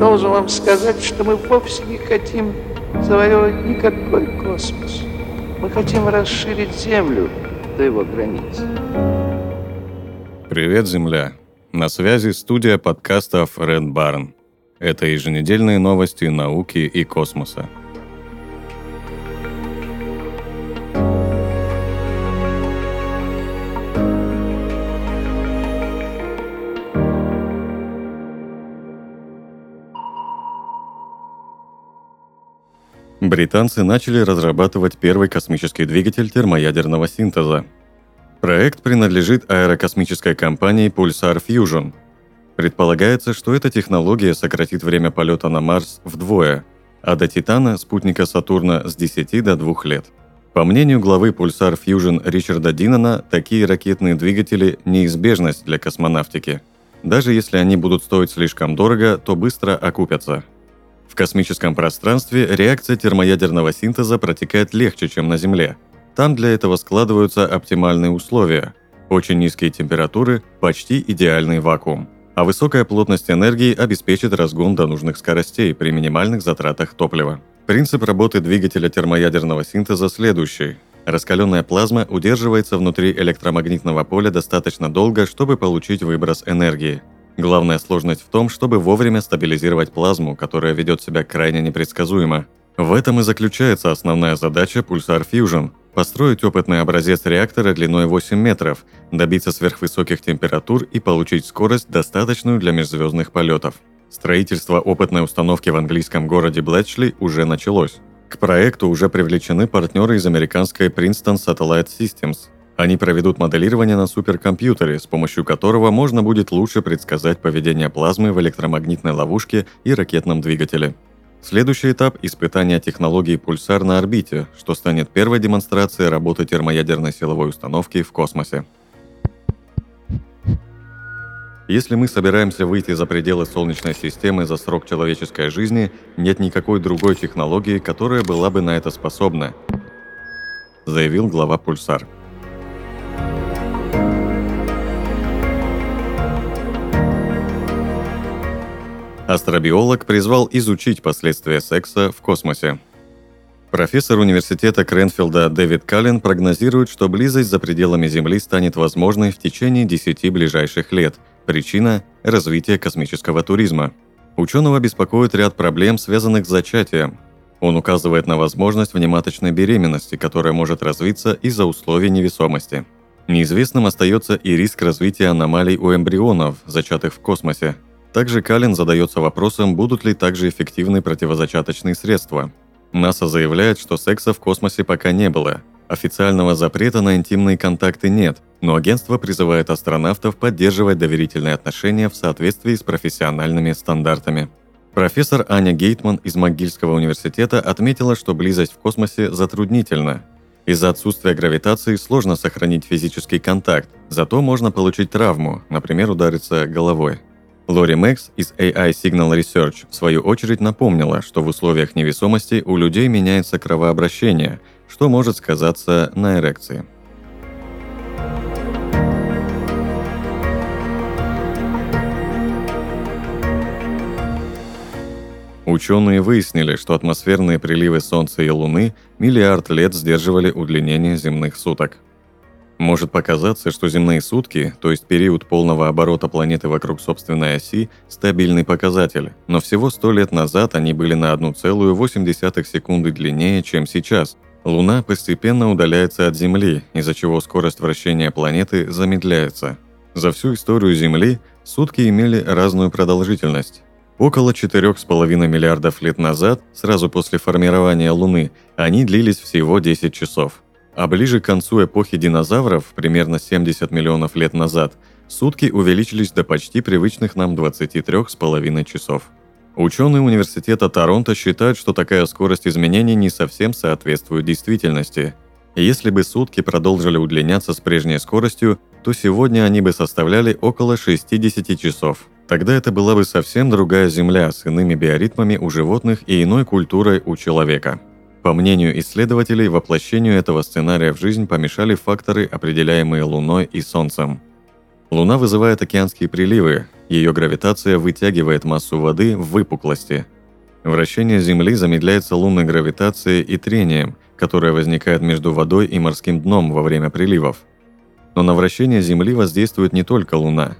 Должен вам сказать, что мы вовсе не хотим завоевывать никакой космос. Мы хотим расширить Землю до его границ. Привет, Земля! На связи студия подкастов Red Barn. Это еженедельные новости науки и космоса. Британцы начали разрабатывать первый космический двигатель термоядерного синтеза. Проект принадлежит аэрокосмической компании Pulsar Fusion. Предполагается, что эта технология сократит время полета на Марс вдвое, а до Титана, спутника Сатурна, с 10 до 2 лет. По мнению главы Pulsar Fusion Ричарда Динана, такие ракетные двигатели – неизбежность для космонавтики. Даже если они будут стоить слишком дорого, то быстро окупятся – в космическом пространстве реакция термоядерного синтеза протекает легче, чем на Земле. Там для этого складываются оптимальные условия. Очень низкие температуры, почти идеальный вакуум. А высокая плотность энергии обеспечит разгон до нужных скоростей при минимальных затратах топлива. Принцип работы двигателя термоядерного синтеза следующий. Раскаленная плазма удерживается внутри электромагнитного поля достаточно долго, чтобы получить выброс энергии – Главная сложность в том, чтобы вовремя стабилизировать плазму, которая ведет себя крайне непредсказуемо. В этом и заключается основная задача Pulsar Fusion – построить опытный образец реактора длиной 8 метров, добиться сверхвысоких температур и получить скорость, достаточную для межзвездных полетов. Строительство опытной установки в английском городе Блэчли уже началось. К проекту уже привлечены партнеры из американской Princeton Satellite Systems – они проведут моделирование на суперкомпьютере, с помощью которого можно будет лучше предсказать поведение плазмы в электромагнитной ловушке и ракетном двигателе. Следующий этап – испытание технологии пульсар на орбите, что станет первой демонстрацией работы термоядерной силовой установки в космосе. Если мы собираемся выйти за пределы Солнечной системы за срок человеческой жизни, нет никакой другой технологии, которая была бы на это способна, заявил глава Пульсар. Астробиолог призвал изучить последствия секса в космосе. Профессор университета Кренфилда Дэвид Каллен прогнозирует, что близость за пределами Земли станет возможной в течение 10 ближайших лет. Причина – развитие космического туризма. Ученого беспокоит ряд проблем, связанных с зачатием. Он указывает на возможность внематочной беременности, которая может развиться из-за условий невесомости. Неизвестным остается и риск развития аномалий у эмбрионов, зачатых в космосе, также Калин задается вопросом, будут ли также эффективны противозачаточные средства. НАСА заявляет, что секса в космосе пока не было. Официального запрета на интимные контакты нет, но агентство призывает астронавтов поддерживать доверительные отношения в соответствии с профессиональными стандартами. Профессор Аня Гейтман из МcГильского университета отметила, что близость в космосе затруднительна. Из-за отсутствия гравитации сложно сохранить физический контакт, зато можно получить травму, например, удариться головой. Лори Мэкс из AI Signal Research в свою очередь напомнила, что в условиях невесомости у людей меняется кровообращение, что может сказаться на эрекции. Ученые выяснили, что атмосферные приливы Солнца и Луны миллиард лет сдерживали удлинение земных суток – может показаться, что земные сутки, то есть период полного оборота планеты вокруг собственной оси, стабильный показатель, но всего 100 лет назад они были на 1,8 секунды длиннее, чем сейчас. Луна постепенно удаляется от Земли, из-за чего скорость вращения планеты замедляется. За всю историю Земли сутки имели разную продолжительность. Около 4,5 миллиардов лет назад, сразу после формирования Луны, они длились всего 10 часов – а ближе к концу эпохи динозавров, примерно 70 миллионов лет назад, сутки увеличились до почти привычных нам 23,5 часов. Ученые университета Торонто считают, что такая скорость изменений не совсем соответствует действительности. Если бы сутки продолжили удлиняться с прежней скоростью, то сегодня они бы составляли около 60 часов. Тогда это была бы совсем другая Земля с иными биоритмами у животных и иной культурой у человека. По мнению исследователей, воплощению этого сценария в жизнь помешали факторы, определяемые Луной и Солнцем. Луна вызывает океанские приливы, Ее гравитация вытягивает массу воды в выпуклости. Вращение Земли замедляется лунной гравитацией и трением, которое возникает между водой и морским дном во время приливов. Но на вращение Земли воздействует не только Луна.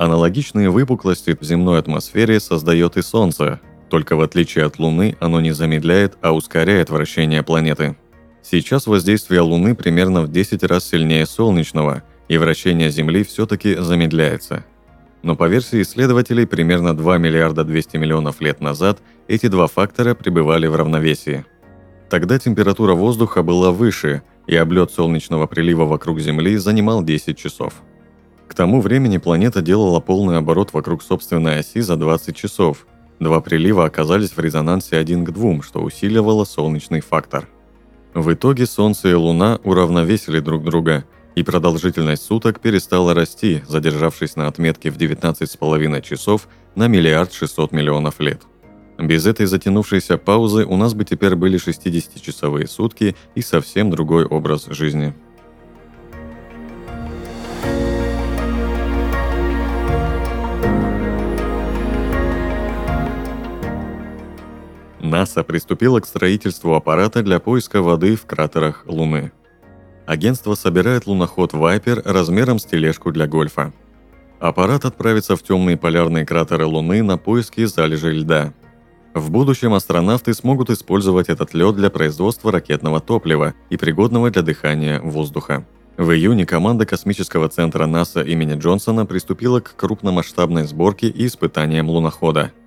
Аналогичные выпуклости в земной атмосфере создает и Солнце, только в отличие от Луны оно не замедляет, а ускоряет вращение планеты. Сейчас воздействие Луны примерно в 10 раз сильнее солнечного, и вращение Земли все-таки замедляется. Но по версии исследователей, примерно 2 миллиарда 200 миллионов лет назад эти два фактора пребывали в равновесии. Тогда температура воздуха была выше, и облет солнечного прилива вокруг Земли занимал 10 часов. К тому времени планета делала полный оборот вокруг собственной оси за 20 часов. Два прилива оказались в резонансе один к двум, что усиливало солнечный фактор. В итоге Солнце и Луна уравновесили друг друга, и продолжительность суток перестала расти, задержавшись на отметке в 19,5 часов на миллиард 600 миллионов лет. Без этой затянувшейся паузы у нас бы теперь были 60-часовые сутки и совсем другой образ жизни. НАСА приступило к строительству аппарата для поиска воды в кратерах Луны. Агентство собирает луноход «Вайпер» размером с тележку для гольфа. Аппарат отправится в темные полярные кратеры Луны на поиски залежей льда. В будущем астронавты смогут использовать этот лед для производства ракетного топлива и пригодного для дыхания воздуха. В июне команда космического центра НАСА имени Джонсона приступила к крупномасштабной сборке и испытаниям лунохода –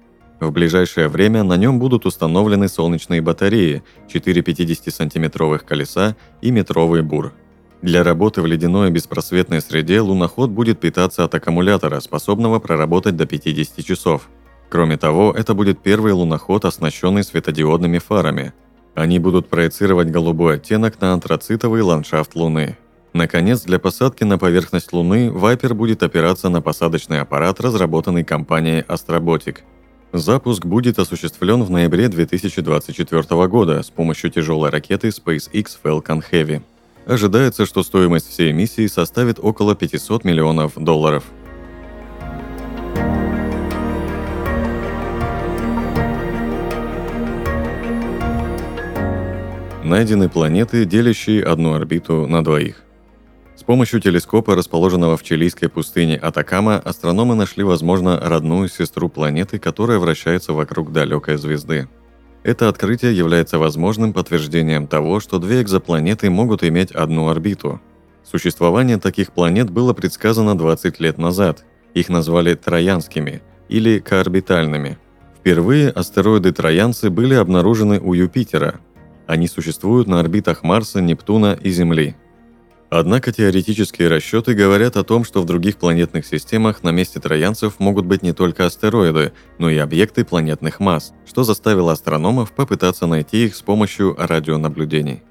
в ближайшее время на нем будут установлены солнечные батареи, 4 50-сантиметровых колеса и метровый бур. Для работы в ледяной беспросветной среде луноход будет питаться от аккумулятора, способного проработать до 50 часов. Кроме того, это будет первый луноход, оснащенный светодиодными фарами. Они будут проецировать голубой оттенок на антрацитовый ландшафт Луны. Наконец, для посадки на поверхность Луны Вайпер будет опираться на посадочный аппарат, разработанный компанией Astrobotic – Запуск будет осуществлен в ноябре 2024 года с помощью тяжелой ракеты SpaceX Falcon Heavy. Ожидается, что стоимость всей миссии составит около 500 миллионов долларов. Найдены планеты, делящие одну орбиту на двоих – с помощью телескопа, расположенного в чилийской пустыне Атакама, астрономы нашли, возможно, родную сестру планеты, которая вращается вокруг далекой звезды. Это открытие является возможным подтверждением того, что две экзопланеты могут иметь одну орбиту. Существование таких планет было предсказано 20 лет назад. Их назвали троянскими или коорбитальными. Впервые астероиды-троянцы были обнаружены у Юпитера. Они существуют на орбитах Марса, Нептуна и Земли – Однако теоретические расчеты говорят о том, что в других планетных системах на месте троянцев могут быть не только астероиды, но и объекты планетных масс, что заставило астрономов попытаться найти их с помощью радионаблюдений.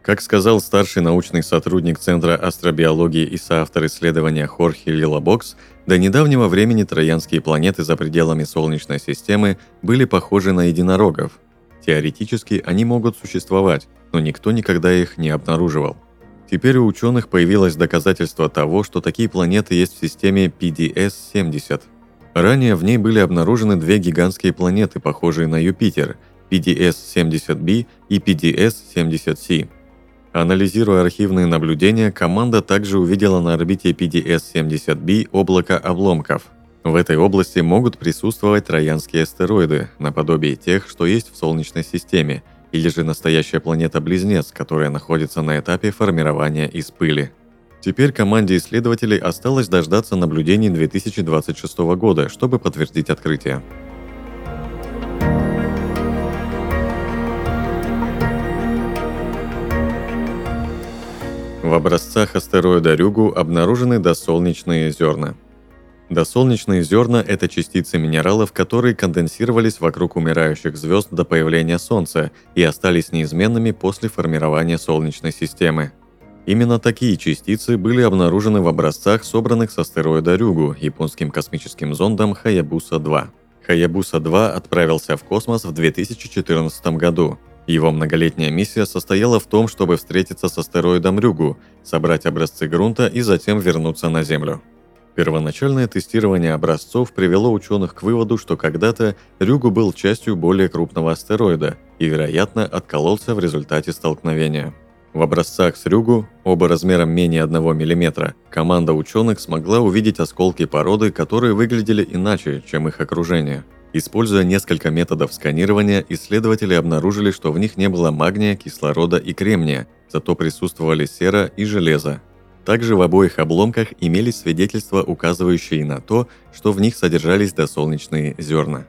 Как сказал старший научный сотрудник Центра астробиологии и соавтор исследования Хорхе Лилабокс, до недавнего времени троянские планеты за пределами Солнечной системы были похожи на единорогов. Теоретически они могут существовать, но никто никогда их не обнаруживал – Теперь у ученых появилось доказательство того, что такие планеты есть в системе PDS-70. Ранее в ней были обнаружены две гигантские планеты, похожие на Юпитер – PDS-70b и PDS-70c. Анализируя архивные наблюдения, команда также увидела на орбите PDS-70b облако обломков. В этой области могут присутствовать троянские астероиды, наподобие тех, что есть в Солнечной системе – или же настоящая планета-близнец, которая находится на этапе формирования из пыли. Теперь команде исследователей осталось дождаться наблюдений 2026 года, чтобы подтвердить открытие. В образцах астероида Рюгу обнаружены досолнечные зерна – Досолнечные зерна – это частицы минералов, которые конденсировались вокруг умирающих звезд до появления Солнца и остались неизменными после формирования Солнечной системы. Именно такие частицы были обнаружены в образцах, собранных с астероида Рюгу японским космическим зондом Хаябуса-2. Хаябуса-2 отправился в космос в 2014 году. Его многолетняя миссия состояла в том, чтобы встретиться с астероидом Рюгу, собрать образцы грунта и затем вернуться на Землю. Первоначальное тестирование образцов привело ученых к выводу, что когда-то Рюгу был частью более крупного астероида и, вероятно, откололся в результате столкновения. В образцах с Рюгу, оба размером менее 1 мм, команда ученых смогла увидеть осколки породы, которые выглядели иначе, чем их окружение. Используя несколько методов сканирования, исследователи обнаружили, что в них не было магния, кислорода и кремния, зато присутствовали сера и железо, также в обоих обломках имелись свидетельства, указывающие на то, что в них содержались досолнечные зерна.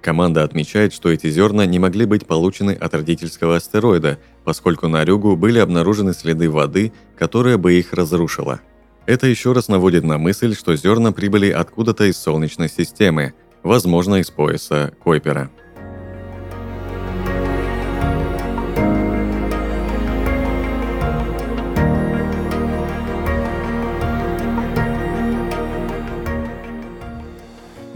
Команда отмечает, что эти зерна не могли быть получены от родительского астероида, поскольку на Рюгу были обнаружены следы воды, которая бы их разрушила. Это еще раз наводит на мысль, что зерна прибыли откуда-то из Солнечной системы, возможно, из пояса Койпера.